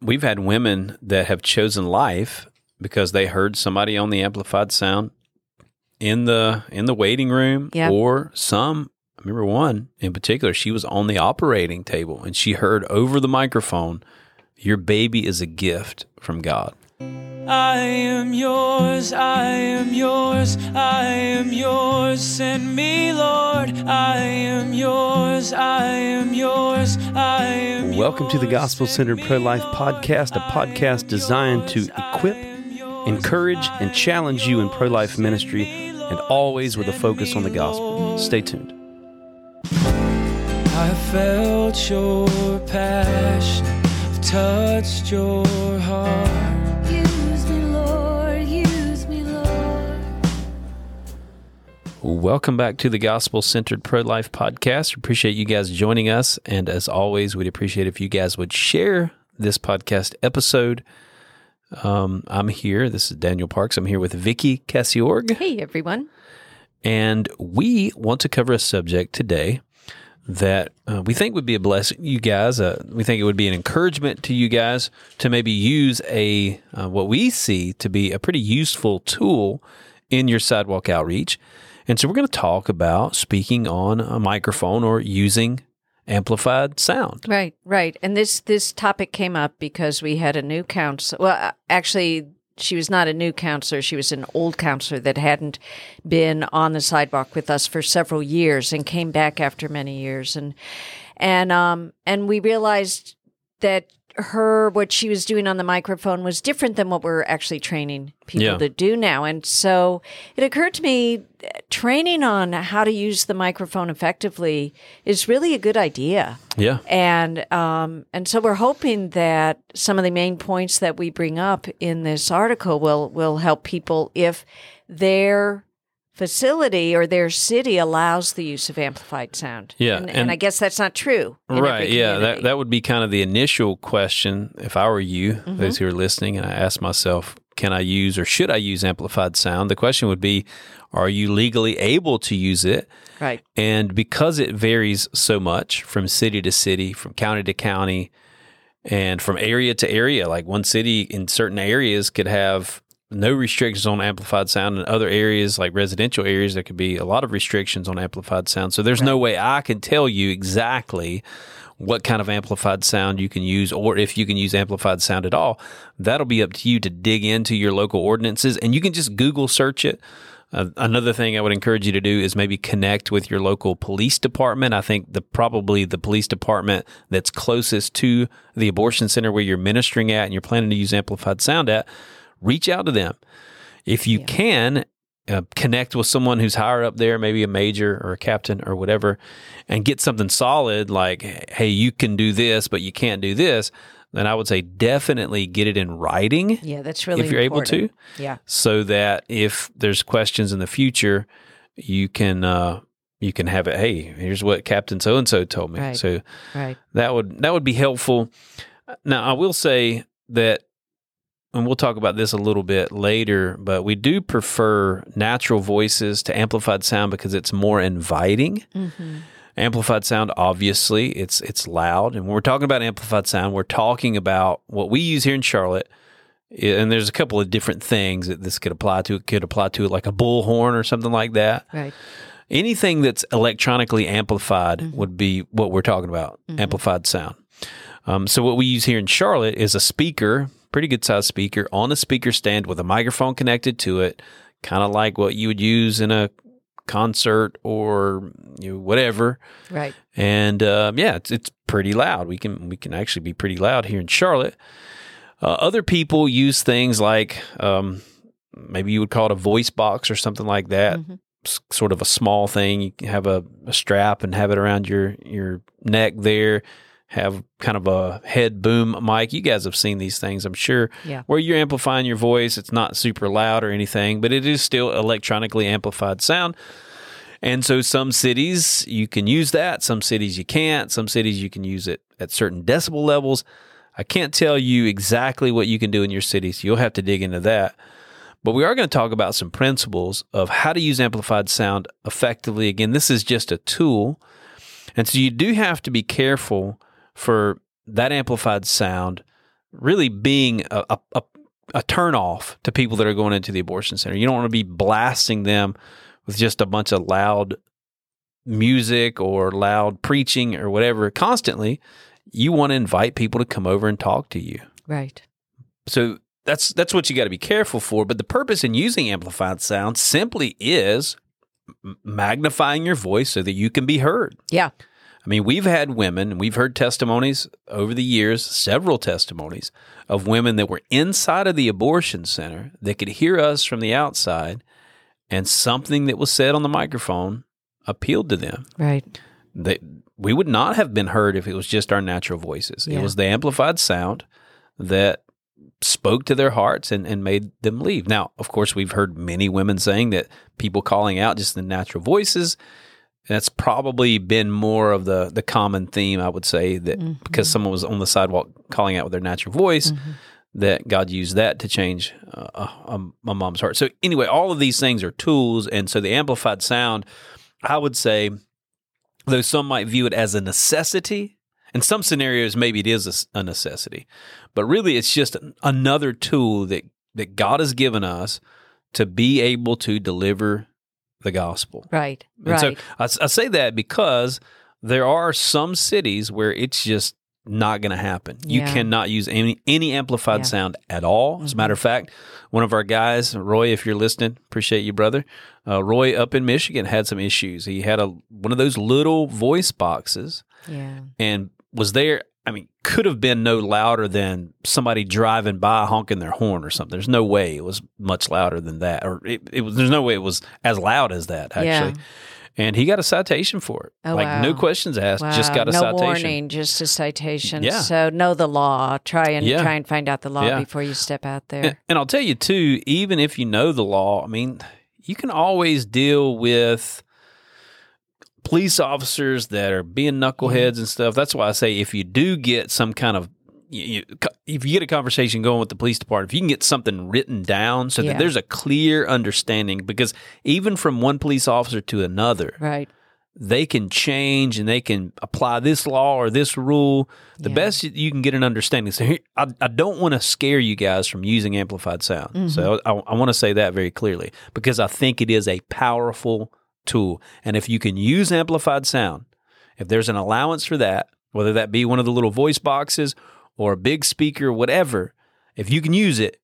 we've had women that have chosen life because they heard somebody on the amplified sound in the in the waiting room Yeah. or some I remember one in particular she was on the operating table and she heard over the microphone your baby is a gift from God. I am yours, I am yours, I am yours, send me, Lord. I am yours, I am yours, I am yours. Welcome to the Gospel Centered Pro Life podcast, a podcast designed to equip, encourage, and challenge you in pro life ministry, and always with a focus on the gospel. Stay tuned. I felt your passion, I've touched your heart. Welcome back to the Gospel Centered Pro Life podcast. Appreciate you guys joining us. And as always, we'd appreciate if you guys would share this podcast episode. Um, I'm here. This is Daniel Parks. I'm here with Vicky Cassiorg. Hey, everyone. And we want to cover a subject today that uh, we think would be a blessing to you guys. Uh, we think it would be an encouragement to you guys to maybe use a uh, what we see to be a pretty useful tool in your sidewalk outreach. And so we're going to talk about speaking on a microphone or using amplified sound. Right, right. And this this topic came up because we had a new counselor. Well, actually, she was not a new counselor. She was an old counselor that hadn't been on the sidewalk with us for several years and came back after many years. And and um and we realized that her what she was doing on the microphone was different than what we're actually training people Yeah. to do now. And so it occurred to me training on how to use the microphone effectively is really a good idea. Yeah. And um, and so we're hoping that some of the main points that we bring up in this article will will help people if their facility or their city allows the use of amplified sound. Yeah, and, and- and I guess that's not true. Right. Yeah. That, that would be kind of the initial question if I were you, Mm-hmm. those who are listening, and I asked myself, can I use or should I use amplified sound? The question would be, are you legally able to use it? right. And because it varies so much from city to city, from county to county, and from area to area, like one city in certain areas could have no restrictions on amplified sound, in other areas, like residential areas, there could be a lot of restrictions on amplified sound. So there's no way I can tell you exactly what kind of amplified sound you can use, or if you can use amplified sound at all. That'll be up to you to dig into your local ordinances, and you can just Google search it. Uh, another thing I would encourage you to do is maybe connect with your local police department. I think the probably the police department that's closest to the abortion center where you're ministering at and you're planning to use amplified sound at, reach out to them. If you can, uh, connect with someone who's higher up there, maybe a major or a captain or whatever, and get something solid like, hey, you can do this, but you can't do this, then I would say definitely get it in writing Yeah, that's really if you're able to Yeah. so that if there's questions in the future, you can uh, you can have it. Hey, here's what Captain so and so told me. Right. So Right. that would that would be helpful. Now I will say that, and we'll talk about this a little bit later, but we do prefer natural voices to amplified sound because it's more inviting. Mm-hmm. Amplified sound, obviously, it's it's loud, and when we're talking about amplified sound, we're talking about what we use here in Charlotte. And there's a couple of different things that this could apply to. It could apply to like a bullhorn or something like that. Right. Anything that's electronically amplified would be what we're talking about, amplified sound. Um, so what we use here in Charlotte is a speaker, pretty good sized speaker, on a speaker stand with a microphone connected to it, kind of like what you would use in a concert or you know, whatever. Right. And um, yeah, it's, it's pretty loud. We can we can actually be pretty loud here in Charlotte. Uh, other people use things like um, maybe you would call it a voice box or something like that. Mhm. Sort of a small thing. You can have a, a strap and have it around your your neck there. Have kind of a head boom mic. You guys have seen these things, I'm sure. Yeah. Where you're amplifying your voice. It's not super loud or anything, but it is still electronically amplified sound. And so some cities you can use that, some cities you can't, some cities you can use it at certain decibel levels. I can't tell you exactly what you can do in your cities. so you'll have to dig into that. But we are going to talk about some principles of how to use amplified sound effectively. Again, this is just a tool. And so you do have to be careful for that amplified sound really being a, a, a, a turn off to people that are going into the abortion center. You don't want to be blasting them with just a bunch of loud music or loud preaching or whatever constantly. You want to invite people to come over and talk to you. Right. So that's that's what you got to be careful for. But the purpose in using amplified sound simply is magnifying your voice so that you can be heard. Yeah. I mean, we've had women, and we've heard testimonies over the years, several testimonies of women that were inside of the abortion center that could hear us from the outside, and something that was said on the microphone appealed to them. Right. They, we would not have been heard if it was just our natural voices. Yeah. It was the amplified sound that spoke to their hearts and, and made them leave. Now, of course, we've heard many women saying that people calling out just the natural voices. That's probably been more of the the common theme, I would say, that because someone was on the sidewalk calling out with their natural voice, that God used that to change uh, uh, my mom's heart. So anyway, all of these things are tools, and so the amplified sound, I would say, though some might view it as a necessity, in some scenarios maybe it is a necessity, but really it's just another tool that that God has given us to be able to deliver the gospel. Right. And Right. so I, I say that because there are some cities where it's just not going to happen. You Yeah. cannot use any any amplified Yeah. Mm-hmm. sound at all. As a matter of fact, one of our guys, Roy, if you're listening, appreciate you, brother. Uh, Roy up in Michigan had some issues. He had a one of those little voice boxes yeah. and was there. I mean, could have been no louder than somebody driving by honking their horn or something. There's no way it was much louder than that, or it, it was. There's no way it was as loud as that actually. Yeah. And he got a citation for it. Oh, like no questions asked, just got a no citation. warning, just a citation. Yeah. So know the law. Try and Yeah. try and find out the law Yeah. before you step out there. And, and I'll tell you too, even if you know the law, I mean, you can always deal with police officers that are being knuckleheads and stuff. That's why I say if you do get some kind of you, you, if you get a conversation going with the police department, if you can get something written down so Yeah. that there's a clear understanding, because even from one police officer to another, Right. they can change and they can apply this law or this rule. The Yeah. best you- you can get an understanding. So here, I, I don't want to scare you guys from using amplified sound. Mm-hmm. So I, I want to say that very clearly because I think it is a powerful tool. And if you can use amplified sound, if there's an allowance for that, whether that be one of the little voice boxes or a big speaker, whatever, if you can use it,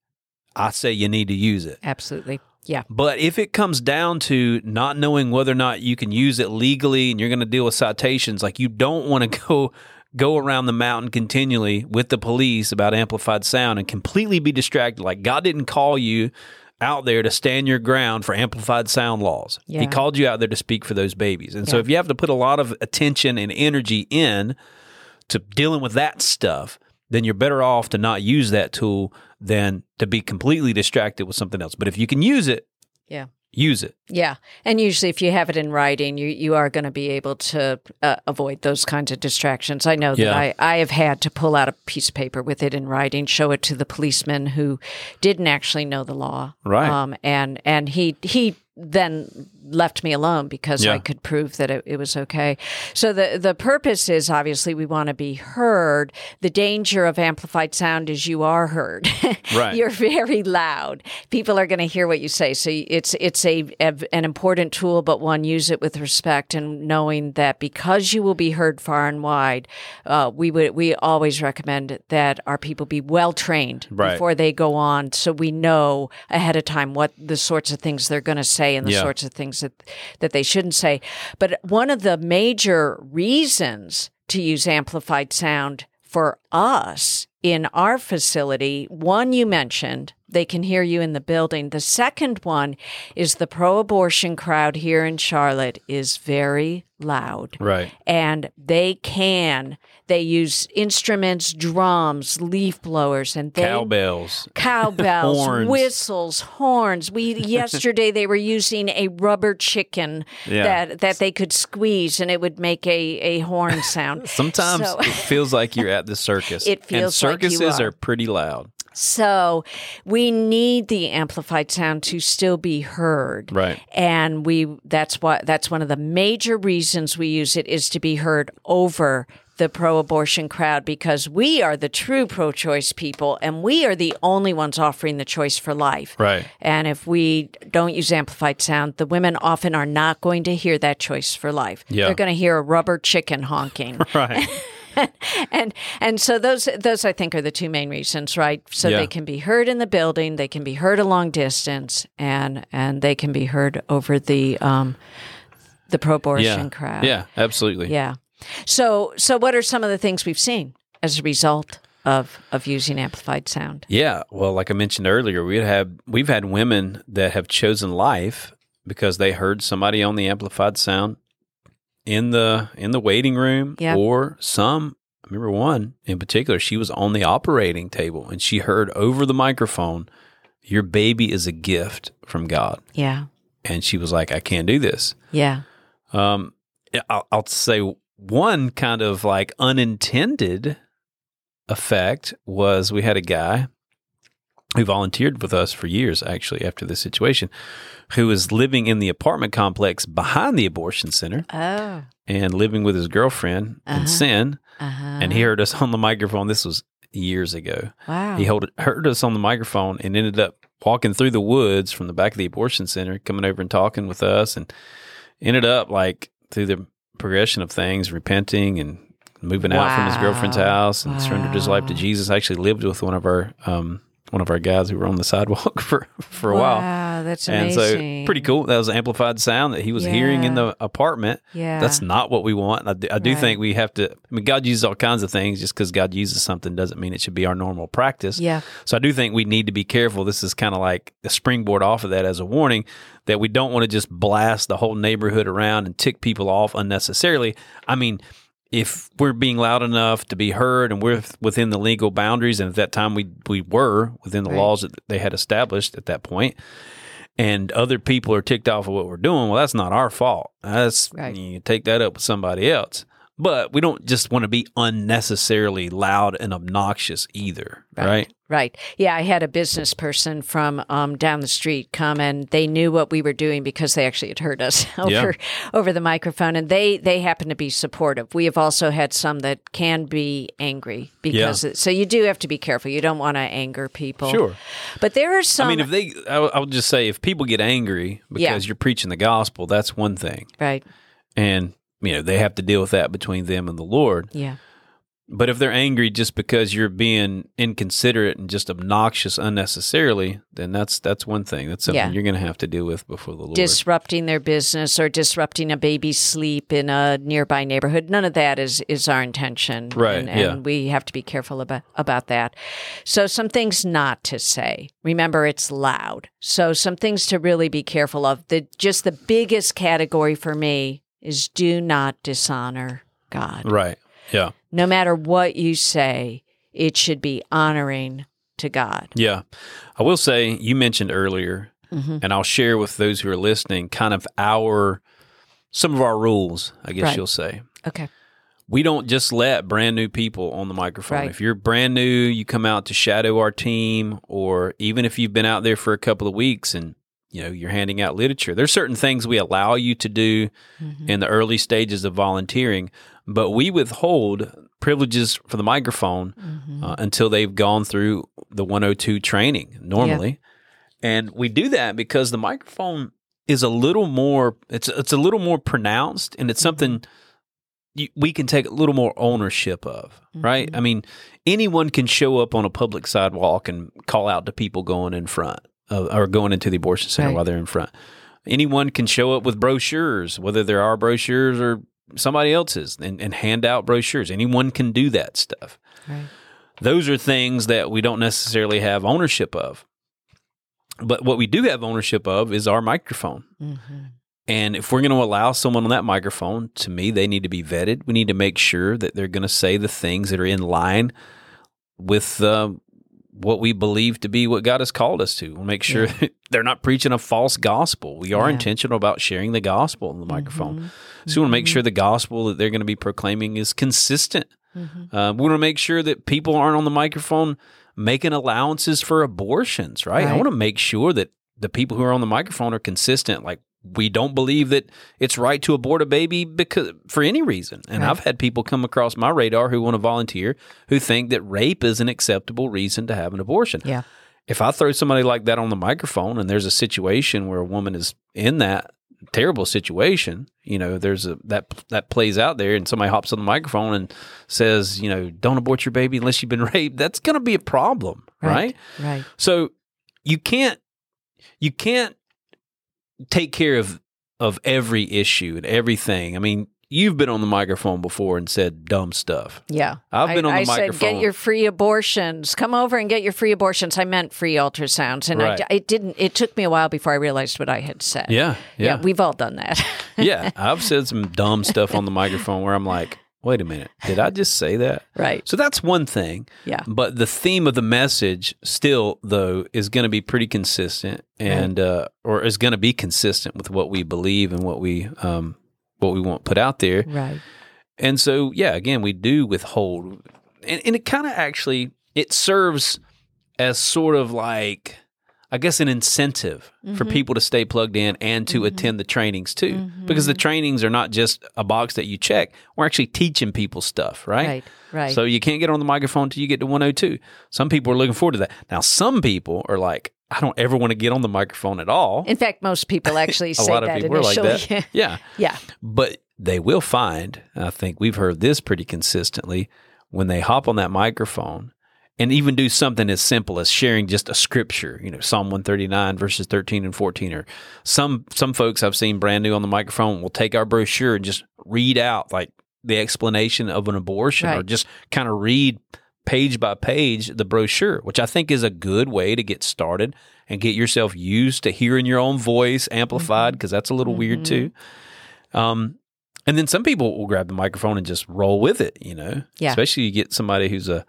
I say you need to use it. Absolutely. Yeah. But if it comes down to not knowing whether or not you can use it legally and you're going to deal with citations, like you don't want to go go around the mountain continually with the police about amplified sound and completely be distracted. Like God didn't call you out there to stand your ground for amplified sound laws. He called you out there to speak for those babies. And so if you have to put a lot of attention and energy in to dealing with that stuff, then you're better off to not use that tool than to be completely distracted with something else. But if you can use it, Yeah. Use it. Yeah, and usually if you have it in writing, you you are going to be able to uh, avoid those kinds of distractions. I know that Yeah. I I have had to pull out a piece of paper with it in writing, show it to the policeman who didn't actually know the law, Right. Um, and and he he then left me alone because Yeah. I could prove that it, it was okay. So the the purpose is obviously we want to be heard. The danger of amplified sound is you are heard. Right. You're very loud. People are going to hear what you say. So it's it's a, a an important tool, but one use it with respect and knowing that because you will be heard far and wide. Uh, we would we always recommend that our people be well trained Right. before they go on, so we know ahead of time what the sorts of things they're going to say and the Yeah. sorts of things that that they shouldn't say. But one of the major reasons to use amplified sound for us in our facility, one you mentioned, they can hear you in the building. The second one is the pro abortion crowd here in Charlotte is very loud. Right. And they can, they use instruments, drums, leaf blowers, and they Cowbells. cowbells, Horns. whistles, horns. We yesterday they were using a rubber chicken Yeah. that that they could squeeze and it would make a, a horn sound. Sometimes So- it feels like you're at the circus. It feels and like you circuses are. are pretty loud. So we need the amplified sound to still be heard. Right. And we that's what that's one of the major reasons we use it is to be heard over the pro abortion crowd because we are the true pro choice people and we are the only ones offering the choice for life. Right. And if we don't use amplified sound, the women often are not going to hear that choice for life. Yeah. They're going to hear a rubber chicken honking. Right. and and so those those I think are the two main reasons, right? So Yeah. they can be heard in the building, they can be heard a long distance, and and they can be heard over the um the pro abortion yeah. crowd. Yeah, absolutely. Yeah. So so what are some of the things we've seen as a result of of using amplified sound? Yeah, well, like I mentioned earlier, we have we've had women that have chosen life because they heard somebody on the amplified sound in the in the waiting room, Yeah. or some. I remember one in particular. She was on the operating table and she heard over the microphone, "Your baby is a gift from God," Yeah. and she was like, "I can't do this." Yeah. Um, I'll, I'll say one kind of like unintended effect was we had a guy who volunteered with us for years, actually, after this situation, who was living in the apartment complex behind the abortion center Oh. and living with his girlfriend Uh-huh. in sin. Uh-huh. And he heard us on the microphone. This was years ago. Wow. He hold, heard us on the microphone and ended up walking through the woods from the back of the abortion center, coming over and talking with us, and ended up like through the progression of things, repenting and moving out from his girlfriend's house and surrendered his life to Wow. Jesus. Actually lived with one of our um, one of our guys who were on the sidewalk for for a while. Wow, that's amazing. And amazing. so, pretty cool. That was amplified sound that he was hearing in the apartment. Yeah. That's not what we want. I do, I do Right. think we have to. I mean, God uses all kinds of things. Just because God uses something doesn't mean it should be our normal practice. Yeah. So I do think we need to be careful. This is kind of like a springboard off of that as a warning that we don't want to just blast the whole neighborhood around and tick people off unnecessarily. I mean, if we're being loud enough to be heard and we're within the legal boundaries, and at that time we we were within the Right. laws that they had established at that point, and other people are ticked off of what we're doing, well, that's not our fault. That's Right. you take that up with somebody else. But we don't just want to be unnecessarily loud and obnoxious either, right? Right. Yeah, I had a business person from um, down the street come and they knew what we were doing because they actually had heard us over over the microphone and they they happen to be supportive. We have also had some that can be angry because it, so you do have to be careful. You don't want to anger people. Sure. But there are some I mean, if they, I would I would just say, if people get angry because Yeah. you're preaching the gospel, that's one thing, right. and you know they have to deal with that between them and the Lord. Yeah. But if they're angry just because you're being inconsiderate and just obnoxious unnecessarily, then that's that's one thing. That's something Yeah. you're going to have to deal with before the Lord. Disrupting their business or disrupting a baby's sleep in a nearby neighborhood. None of that is is our intention. Right, And, and yeah. we have to be careful about about that. So some things not to say. Remember it's loud. So some things to really be careful of. The just the biggest category for me is do not dishonor God. right? Yeah, No matter what you say, it should be honoring to God. yeah. I will say you mentioned earlier, Mm-hmm. and I'll share with those who are listening, kind of our some of our rules. I guess Right. you'll say. Okay. we don't just let brand new people on the microphone. Right. If you're brand new, you come out to shadow our team, or even if you've been out there for a couple of weeks and you know you're handing out literature. There's certain things we allow you to do Mm-hmm. in the early stages of volunteering, but we withhold privileges for the microphone Mm-hmm. uh, until they've gone through the 102 training normally. And we do that because the microphone is a little more it's it's a little more pronounced and it's something you, we can take a little more ownership of, right? I mean, anyone can show up on a public sidewalk and call out to people going in front uh, or going into the abortion center Right. while they're in front. Anyone can show up with brochures, whether they're our brochures or somebody else's, and, and hand out brochures. Anyone can do that stuff. Right. Those are things that we don't necessarily have ownership of. But what we do have ownership of is our microphone. Mm-hmm. And if we're going to allow someone on that microphone, to me, they need to be vetted. We need to make sure that they're going to say the things that are in line with uh, what we believe to be what God has called us to. We'll make sure they're not preaching a false gospel. We are Yeah. Mm-hmm. intentional about sharing the gospel on the microphone. So we want to make sure the gospel that they're going to be proclaiming is consistent. Mm-hmm. Uh, we want to make sure that people aren't on the microphone making allowances for abortions, right? I want to make sure that the people who are on the microphone are consistent, like we don't believe that it's right to abort a baby because for any reason. And Right. I've had people come across my radar who want to volunteer who think that rape is an acceptable reason to have an abortion. Yeah. If I throw somebody like that on the microphone and there's a situation where a woman is in that terrible situation, you know, there's a that that plays out there and somebody hops on the microphone and says, you know, don't abort your baby unless you've been raped, that's going to be a problem, right? Right. So you can't you can't take care of of every issue and everything. I mean, you've been on the microphone before and said dumb stuff. Yeah. I've been I, on the I said, microphone. get your free abortions. Come over and get your free abortions. I meant free ultrasounds. And Right. I, it didn't, it took me a while before I realized what I had said. Yeah, yeah, we've all done that. yeah. I've said some dumb stuff on the microphone where I'm like, wait a minute, did I just say that? right. So that's one thing. Yeah. But the theme of the message still though is going to be pretty consistent and uh, or is going to be consistent with what we believe and what we um, what we want put out there. Right. And so, yeah, again, we do withhold, and, and it kind of actually it serves as sort of like, I guess, an incentive for mm-hmm. people to stay plugged in and to mm-hmm. attend the trainings too, mm-hmm. because the trainings are not just a box that you check. We're actually teaching people stuff, right? Right. Right. So you can't get on the microphone until you get to 102. Some people are looking forward to that. Now, some people are like, I don't ever want to get on the microphone at all. In fact, most people actually a say lot of that people are like initially. that. Yeah. yeah. But they will find, I think we've heard this pretty consistently, when they hop on that microphone and even do something as simple as sharing just a scripture, you know, Psalm 139 verses 13 and 14 or some some folks I've seen brand new on the microphone will take our brochure and just read out like the explanation of an abortion or just kind of read page by page the brochure, which I think is a good way to get started and get yourself used to hearing your own voice amplified because that's a little weird too. Um, and then some people will grab the microphone and just roll with it, you know. Yeah. Especially you get somebody who's a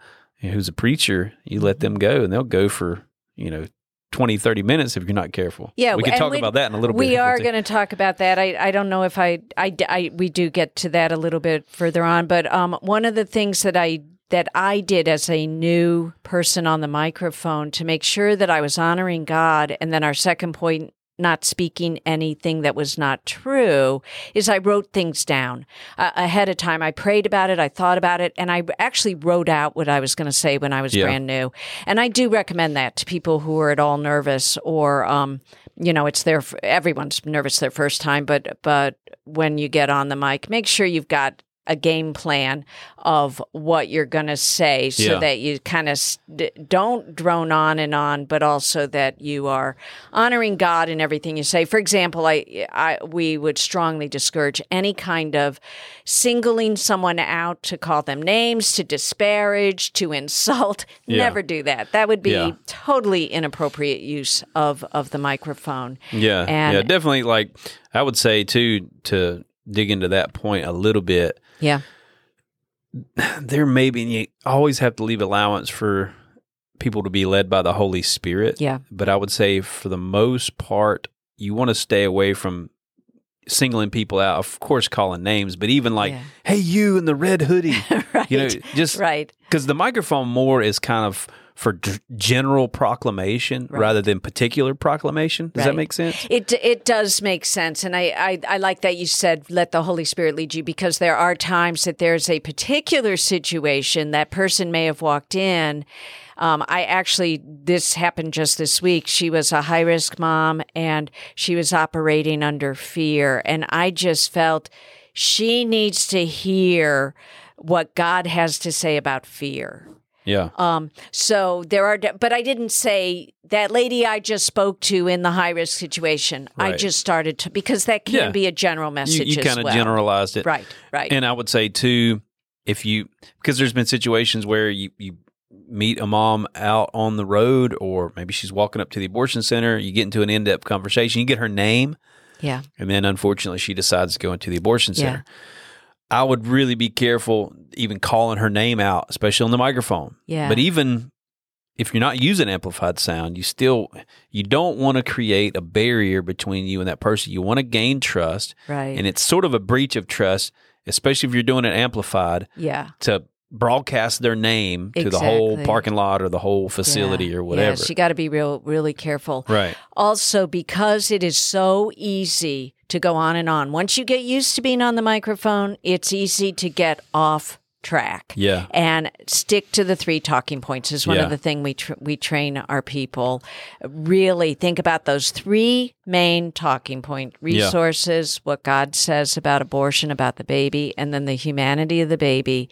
who's a preacher, you let them go and they'll go for, you know, 20, 30 minutes if you're not careful. Yeah, We can talk about that in a little bit. We are going to talk about that. I, I don't know if I, I, I- we do get to that a little bit further on, but um, one of the things that I that I did as a new person on the microphone to make sure that I was honoring God, and then our second point, not speaking anything that was not true, is I wrote things down uh, ahead of time. I prayed about it, I thought about it, and I actually wrote out what I was going to say when I was Yeah. brand new. And I do recommend that to people who are at all nervous or, um, you know, it's their everyone's nervous their first time, but but when you get on the mic, make sure you've got a game plan of what you're going to say so Yeah. that you kind of st- don't drone on and on but also that you are honoring God in everything you say for example I, I we would strongly discourage any kind of singling someone out to call them names to disparage to insult Yeah. never do that that would be Yeah. totally inappropriate use of of the microphone Yeah, And- yeah, definitely. Like I would say too, to dig into that point a little bit. Yeah There may be and you always have to leave allowance for people to be led by the Holy Spirit. yeah but I would say for the most part, you want to stay away from singling people out. Of course, calling names, but even like, Yeah. "Hey, you in the red hoodie," right you know, just right because the microphone more is kind of for d- general proclamation Right. rather than particular proclamation. Does that make sense? It it does make sense, and I, I I like that you said let the Holy Spirit lead you because there are times that there's a particular situation that person may have walked in. Um, I actually this happened just this week. She was a high risk mom, and she was operating under fear, and I just felt she needs to hear what God has to say about fear. Yeah, Um, so there are, but I didn't say that lady I just spoke to in the high risk situation. I just started to because that can Yeah. be a general message. you as kind of well. generalized it, right? Right. And I would say too, if you because there's been situations where you you meet a mom out on the road, or maybe she's walking up to the abortion center, you get into an in depth conversation, you get her name, yeah. and then unfortunately she decides to go into the abortion center. Yeah. I would really be careful even calling her name out, especially on the microphone. Yeah. But even if you're not using amplified sound, you still you don't want to create a barrier between you and that person. You want to gain trust, Right. and it's sort of a breach of trust, especially if you're doing it amplified yeah. to broadcast their name to the whole parking lot or the whole facility Yeah. or whatever. Yes, you got to be real, really careful. Right. Also, because it is so easy to go on and on. Once you get used to being on the microphone, it's easy to get off track. Yeah. And stick to the three talking points is one Yeah. of the thing we tr- we train our people. Really think about those three main talking point resources, what God says about abortion, about the baby, and then the humanity of the baby,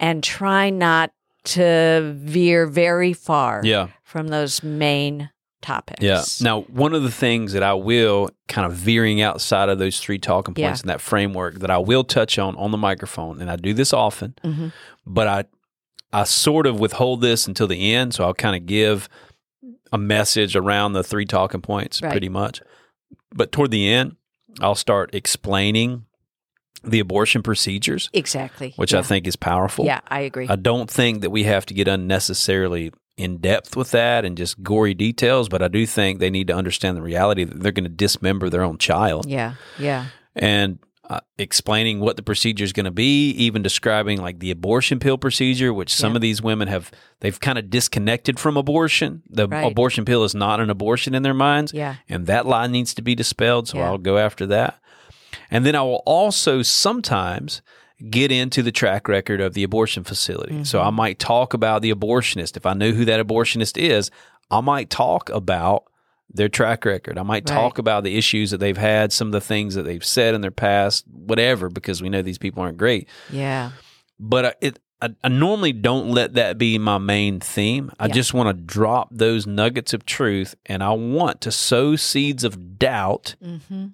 and try not to veer very far Yeah. from those main topics. Yeah. Now, one of the things that I will kind of veering outside of those three talking Yeah. points in that framework that I will touch on on the microphone, and I do this often, Mm-hmm. but I I sort of withhold this until the end, so I'll kind of give a message around the three talking points Right. pretty much. But toward the end, I'll start explaining the abortion procedures, Exactly. which yeah. I think is powerful. Yeah, I agree. I don't think that we have to get unnecessarily in depth with that and just gory details, but I do think they need to understand the reality that they're going to dismember their own child yeah, yeah, and uh, explaining what the procedure is going to be, even describing like the abortion pill procedure, which some Yeah. of these women have they've kind of disconnected from abortion. The Right. abortion pill is not an abortion in their minds, yeah. and that lie needs to be dispelled. So Yeah. I'll go after that. And then I will also sometimes get into the track record of the abortion facility. So Mm-hmm. I might talk about the abortionist. If I know who that abortionist is, I might talk about their track record. I might Right. talk about the issues that they've had, some of the things that they've said in their past, whatever, because we know these people aren't great. Yeah. But I- it, I, I normally don't let that be my main theme. I Yeah. just want to drop those nuggets of truth, and I want to sow seeds of doubt Mm-hmm.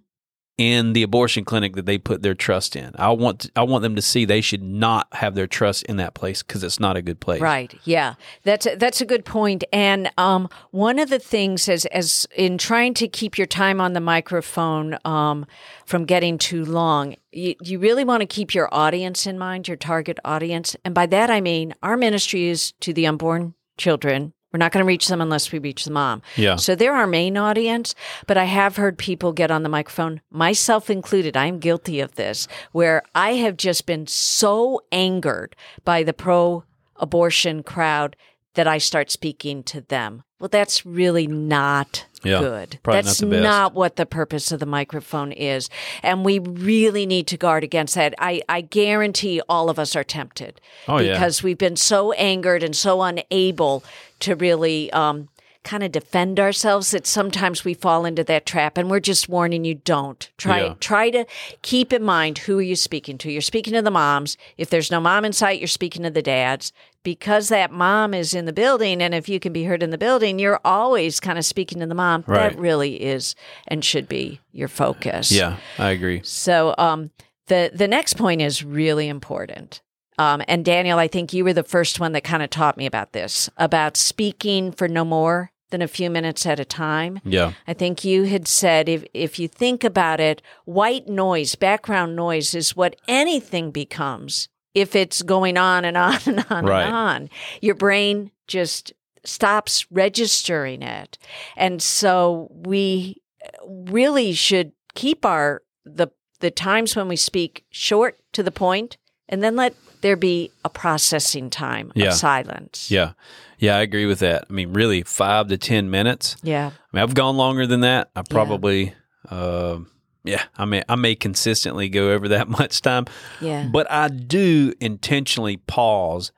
In the abortion clinic that they put their trust in. I want to, I want them to see they should not have their trust in that place because it's not a good place. Right. Yeah. That's a, that's a good point. And um, one of the things as as in trying to keep your time on the microphone um, from getting too long, you, you really want to keep your audience in mind, your target audience. And by that I mean our ministry is to the unborn children. We're not going to reach them unless we reach the mom. Yeah. So they're our main audience, but I have heard people get on the microphone, myself included. I'm guilty of this, where I have just been so angered by the pro abortion crowd that I start speaking to them. Well, that's really not Yeah, good. probably not that's not what the purpose of the microphone is. And we really need to guard against that. I, I guarantee all of us are tempted Oh, yeah. because we've been so angered and so unable to really um, kind of defend ourselves that sometimes we fall into that trap. And we're just warning you don't. Try Yeah. try to keep in mind who are you speaking to. You're speaking to the moms. If there's no mom in sight, you're speaking to the dads. Because that mom is in the building, and if you can be heard in the building, you're always kind of speaking to the mom. Right. That really is and should be your focus. Yeah, I agree. So um, the the next point is really important. Um, and Daniel, I think you were the first one that kind of taught me about this, about speaking for no more than a few minutes at a time. Yeah. I think you had said if if you think about it, white noise, background noise is what anything becomes if it's going on and on and on Right. and on. Your brain just stops registering it. And so we really should keep our the the times when we speak short to the point and then let there be a processing time Yeah. of silence. Yeah. Yeah, I agree with that. I mean, really, five to 10 minutes. Yeah. I mean, I've gone longer than that. I probably, uh, yeah, I mean, I may consistently go over that much time, Yeah. but I do intentionally pause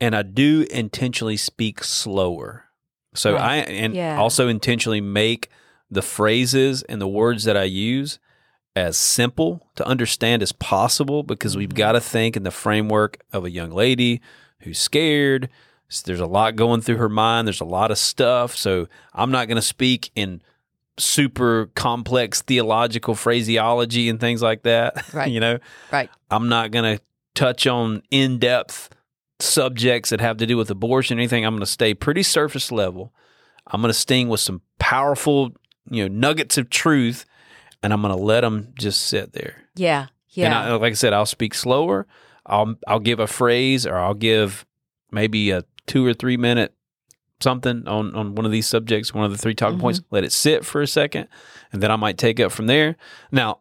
and I do intentionally speak slower. So Right. I, and Yeah. also intentionally make the phrases and the words that I use as simple to understand as possible because we've mm-hmm. got to think in the framework of a young lady who's scared. There's a lot going through her mind. There's a lot of stuff. So I'm not going to speak in super complex theological phraseology and things like that. Right. you know, Right. I'm not going to touch on in depth subjects that have to do with abortion or anything. I'm going to stay pretty surface level. I'm going to sting with some powerful, you know, nuggets of truth, and I'm going to let them just sit there. Yeah. Yeah. And I, uh, like I said, I'll speak slower. I'll I'll give a phrase or I'll give maybe a two or three minute something on on one of these subjects, one of the three talking Mm-hmm. points. Let it sit for a second, and then I might take up from there. Now,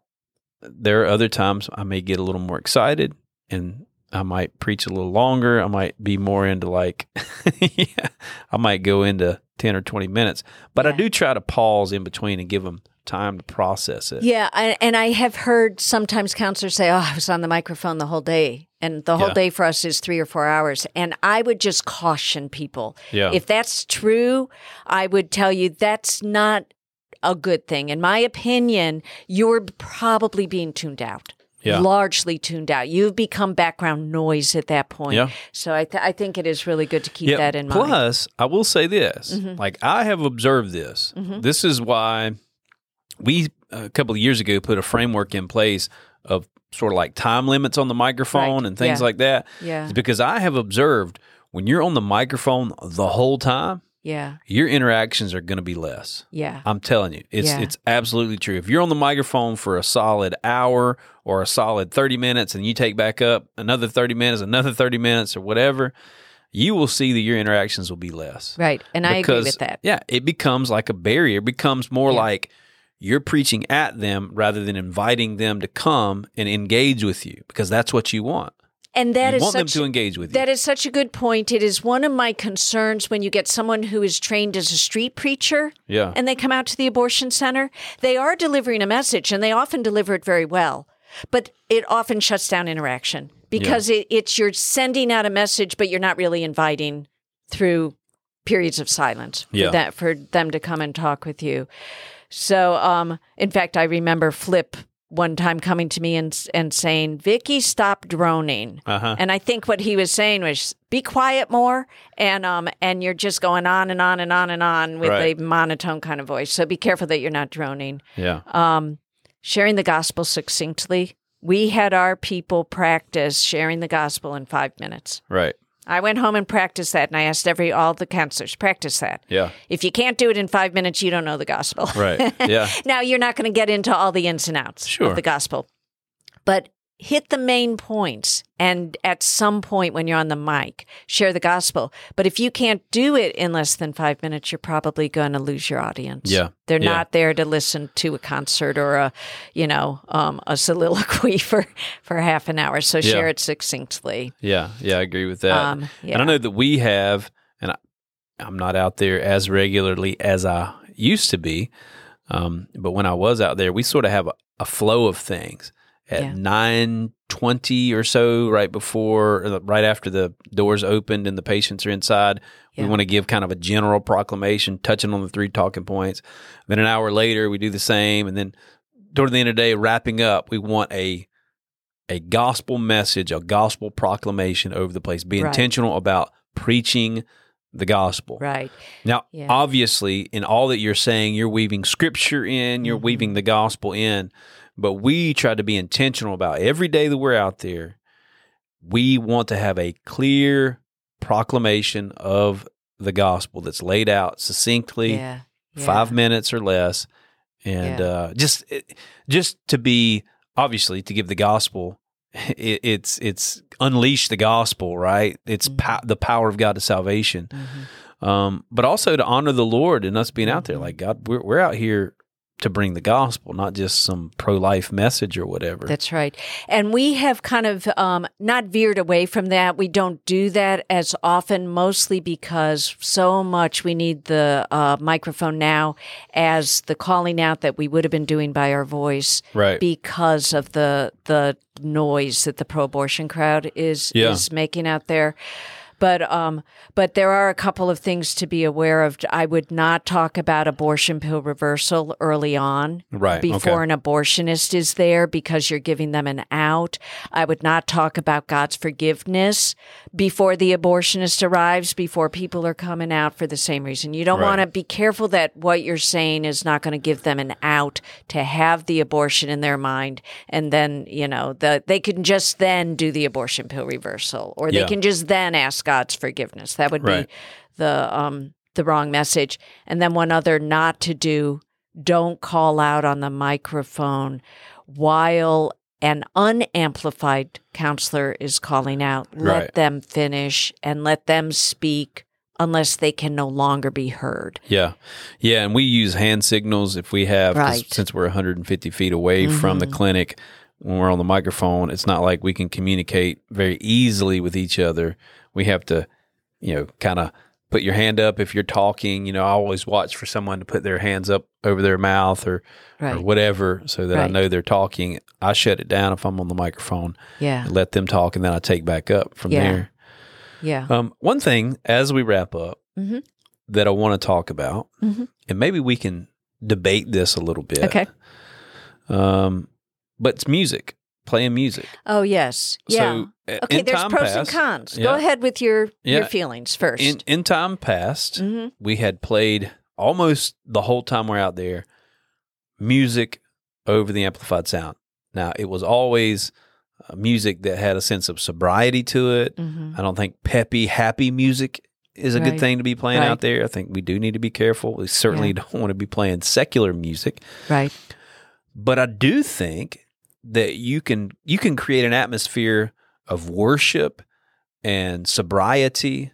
there are other times I may get a little more excited, and I might preach a little longer. I might be more into like, yeah, I might go into 10 or 20 minutes. But I do try to pause in between and give them time to process it. Yeah, I, and I have heard sometimes counselors say, "Oh, I was on the microphone the whole day," and the whole Yeah. day for us is three or four hours. And I would just caution people: Yeah. if that's true, I would tell you that's not a good thing. In my opinion, you're probably being tuned out. Yeah. Largely tuned out. You've become background noise at that point. Yeah. So I, th- I think it is really good to keep that in mind. Mm-hmm. Plus, I will say this: like I have observed this. This is why we a couple of years ago put a framework in place of sort of like time limits on the microphone Right. and things Yeah. like that. Yeah. It's because I have observed when you're on the microphone the whole time, Yeah. your interactions are going to be less. Yeah. I'm telling you, it's Yeah. it's absolutely true. If you're on the microphone for a solid hour or a solid 30 minutes and you take back up another 30 minutes, another 30 minutes or whatever, you will see that your interactions will be less. Right. And I agree Because, with that. Yeah, it becomes like a barrier. It becomes more Yeah. like you're preaching at them rather than inviting them to come and engage with you because that's what you want. And that you is want them to engage with you. That is such a good point. It is one of my concerns when you get someone who is trained as a street preacher yeah. and they come out to the abortion center. They are delivering a message and they often deliver it very well, but it often shuts down interaction because it, it's you're sending out a message, but you're not really inviting through periods of silence for, that, for them to come and talk with you. So, um, in fact, I remember Flip one time coming to me and and saying, "Vicky, stop droning." Uh-huh. And I think what he was saying was, "Be quiet more," and um, and you're just going on and on and on and on with Right. a monotone kind of voice. So be careful that you're not droning. Yeah. Um, sharing the gospel succinctly. We had our people practice sharing the gospel in five minutes. Right. I went home and practiced that, and I asked every all the counselors practice that. Yeah. If you can't do it in five minutes, you don't know the gospel. Right. Yeah. now you're not going to get into all the ins and outs Sure. of the gospel, but hit the main points. And at some point when you're on the mic, share the gospel. But if you can't do it in less than five minutes, you're probably going to lose your audience. Yeah. they're Yeah. not there to listen to a concert or a, you know, um, a soliloquy for for half an hour. So Yeah. share it succinctly. Yeah, yeah, I agree with that. Um, And yeah. I know that we have, and I, I'm not out there as regularly as I used to be, um, but when I was out there, we sort of have a, a flow of things. At Yeah. nine twenty or so, right before, right after the doors opened and the patients are inside, Yeah. we want to give kind of a general proclamation, touching on the three talking points. Then an hour later, we do the same, and then toward the end of the day, wrapping up, we want a a gospel message, a gospel proclamation over the place. Be Right. intentional about preaching the gospel. Right. Now, Yeah. obviously, in all that you're saying, you're weaving scripture in, you're Mm-hmm. weaving the gospel in, but we try to be intentional about every day that we're out there. We want to have a clear proclamation of the gospel that's laid out succinctly, Yeah. yeah. five minutes or less, and Yeah. uh, just just to be obviously to give the gospel. It, it's it's unleash the gospel, right? It's Mm-hmm. pow- the power of God to salvation, Mhm. um, but also to honor the Lord and us being out there. Mhm. Like God, we're we're out here to bring the gospel, not just some pro life message or whatever. That's right. And we have kind of um, not veered away from that. We don't do that as often, mostly because so much we need the uh, microphone now as the calling out that we would have been doing by our voice right. because of the the noise that the pro-abortion crowd is Yeah. is making out there. But um, but there are a couple of things to be aware of. I would not talk about abortion pill reversal early on, Right, Before okay. an abortionist is there, because you're giving them an out. I would not talk about God's forgiveness before the abortionist arrives. Before people are coming out for the same reason, you don't Right. want to be careful that what you're saying is not going to give them an out to have the abortion in their mind, and then you know the they can just then do the abortion pill reversal, or they Yeah. can just then ask God's forgiveness. That would Right. be the um the wrong message. And then one other not to do: don't call out on the microphone while an unamplified counselor is calling out. Let Right. them finish and let them speak unless they can no longer be heard. Yeah. Yeah. And we use hand signals if we have, Right. since we're 150 feet away from the Mhm. clinic, when we're on the microphone, it's not like we can communicate very easily with each other. We have to, you know, kind of put your hand up if you're talking. You know, I always watch for someone to put their hands up over their mouth or, or whatever so that I know they're talking. I shut it down if I'm on the microphone, Yeah. let them talk, and then I take back up from Yeah. there. Yeah. Um, one thing as we wrap up Mhm. that I want to talk about, Mhm. and maybe we can debate this a little bit. Okay. Um, but it's music, playing music. Oh yes. Yeah. So, uh, okay. in There's pros and cons. Yeah. Go ahead with your your feelings first. In in time past, hmm we had played almost the whole time we're out there music over the amplified sound. Now it was always uh, music that had a sense of sobriety to it. hmm I don't think peppy, happy music is a good thing to be playing Right. out there. I think we do need to be careful. We certainly Yeah. don't want to be playing secular music, Right. but I do think that you can you can create an atmosphere of worship and sobriety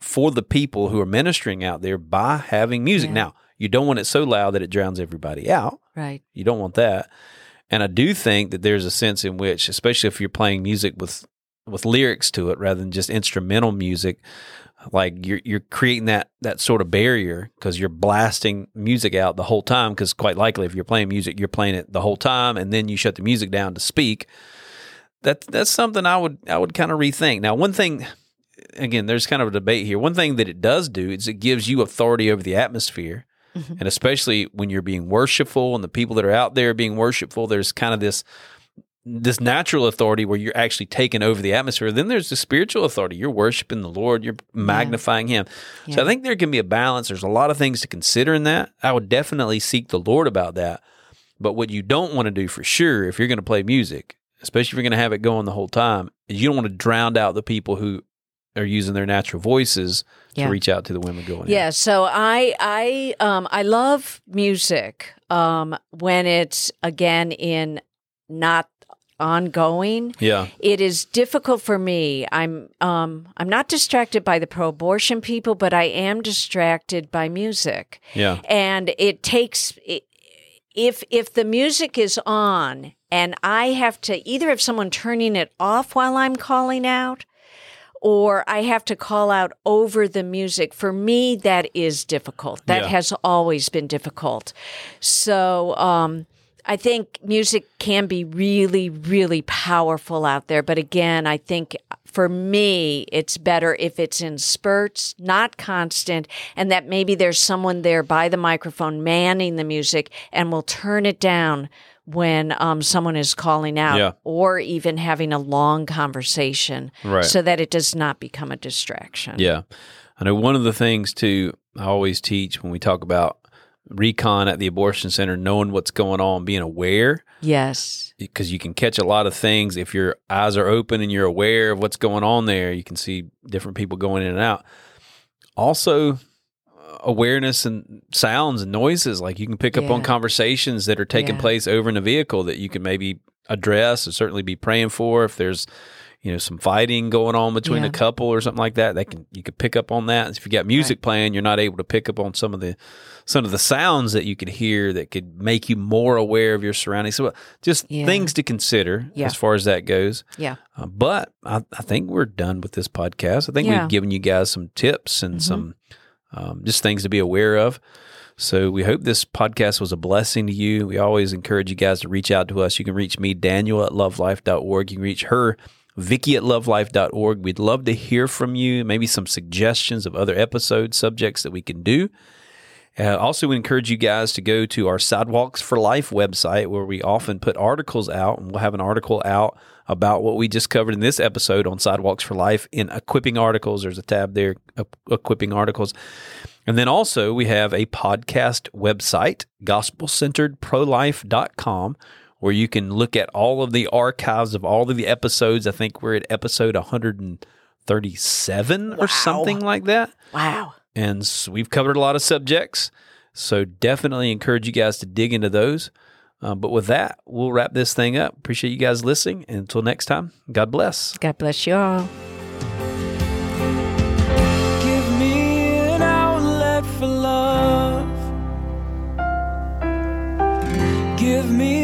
for the people who are ministering out there by having music. Yeah. Now, you don't want it so loud that it drowns everybody out. Right. You don't want that. And I do think that there's a sense in which, especially if you're playing music with with lyrics to it rather than just instrumental music, like you're you're creating that that sort of barrier because you're blasting music out the whole time. Because quite likely, if you're playing music, you're playing it the whole time, and then you shut the music down to speak. That that's something I would I would kind of rethink. Now, one thing, again, there's kind of a debate here. One thing that it does do is it gives you authority over the atmosphere Mhm. and especially when you're being worshipful and the people that are out there being worshipful there's kind of this this natural authority where you're actually taking over the atmosphere then there's the spiritual authority. You're worshiping the lord. You're magnifying him. So i think there can be a balance. There's a lot of things to consider in that. I would definitely seek the lord about that. But what you don't want to do for sure if you're going to play music especially if you're going to have it going the whole time is you don't want to drown out the people who are using their natural voices Yeah. to reach out to the women going in. Yeah, so I I um I love music um when it's again in not ongoing. yeah It is difficult for me. I'm um I'm not distracted by the pro-abortion people, but I am distracted by music. yeah And it takes if if the music is on and I have to either have someone turning it off while I'm calling out or I have to call out over the music. For me, that is difficult. That Yeah. has always been difficult. So, um, I think music can be really, really powerful out there. But again, I think for me, it's better if it's in spurts, not constant, and that maybe there's someone there by the microphone manning the music and will turn it down when um, someone is calling out Yeah. or even having a long conversation Right. so that it does not become a distraction. Yeah. I know one of the things too I always teach when we talk about recon at the abortion center, knowing what's going on, being aware, Yes. because you can catch a lot of things if your eyes are open and you're aware of what's going on there. You can see different people going in and out. Also, uh, awareness and sounds and noises. Like you can pick up on conversations that are taking Yeah. place over in a vehicle that you can maybe address or certainly be praying for. If there's you know some fighting going on between Yeah. a couple or something like that, that can you could pick up on that. If you got music playing, you're not able to pick up on some of the some of the sounds that you could hear that could make you more aware of your surroundings. So just Yeah. things to consider Yeah. as far as that goes. Yeah. Uh, but I, I think we're done with this podcast. I think we've given you guys some tips and Mhm. some um, just things to be aware of. So we hope this podcast was a blessing to you. We always encourage you guys to reach out to us. You can reach me, Daniel at lovelife.org. You can reach her, Vicky at lovelife.org. We'd love to hear from you, maybe some suggestions of other episodes, subjects that we can do. Uh, also, we encourage you guys to go to our Sidewalks for Life website where we often put articles out, and we'll have an article out about what we just covered in this episode on Sidewalks for Life in equipping articles. There's a tab there, equipping articles. And then also, we have a podcast website, gospelcenteredprolife.com, where you can look at all of the archives of all of the episodes. I think we're at episode 137 or something like that Wow. and s- we've covered a lot of subjects. So definitely encourage you guys to dig into those. Um, but with that, we'll wrap this thing up. Appreciate you guys listening. And until next time, God bless. God bless you all. Give me an outlet for love. Give me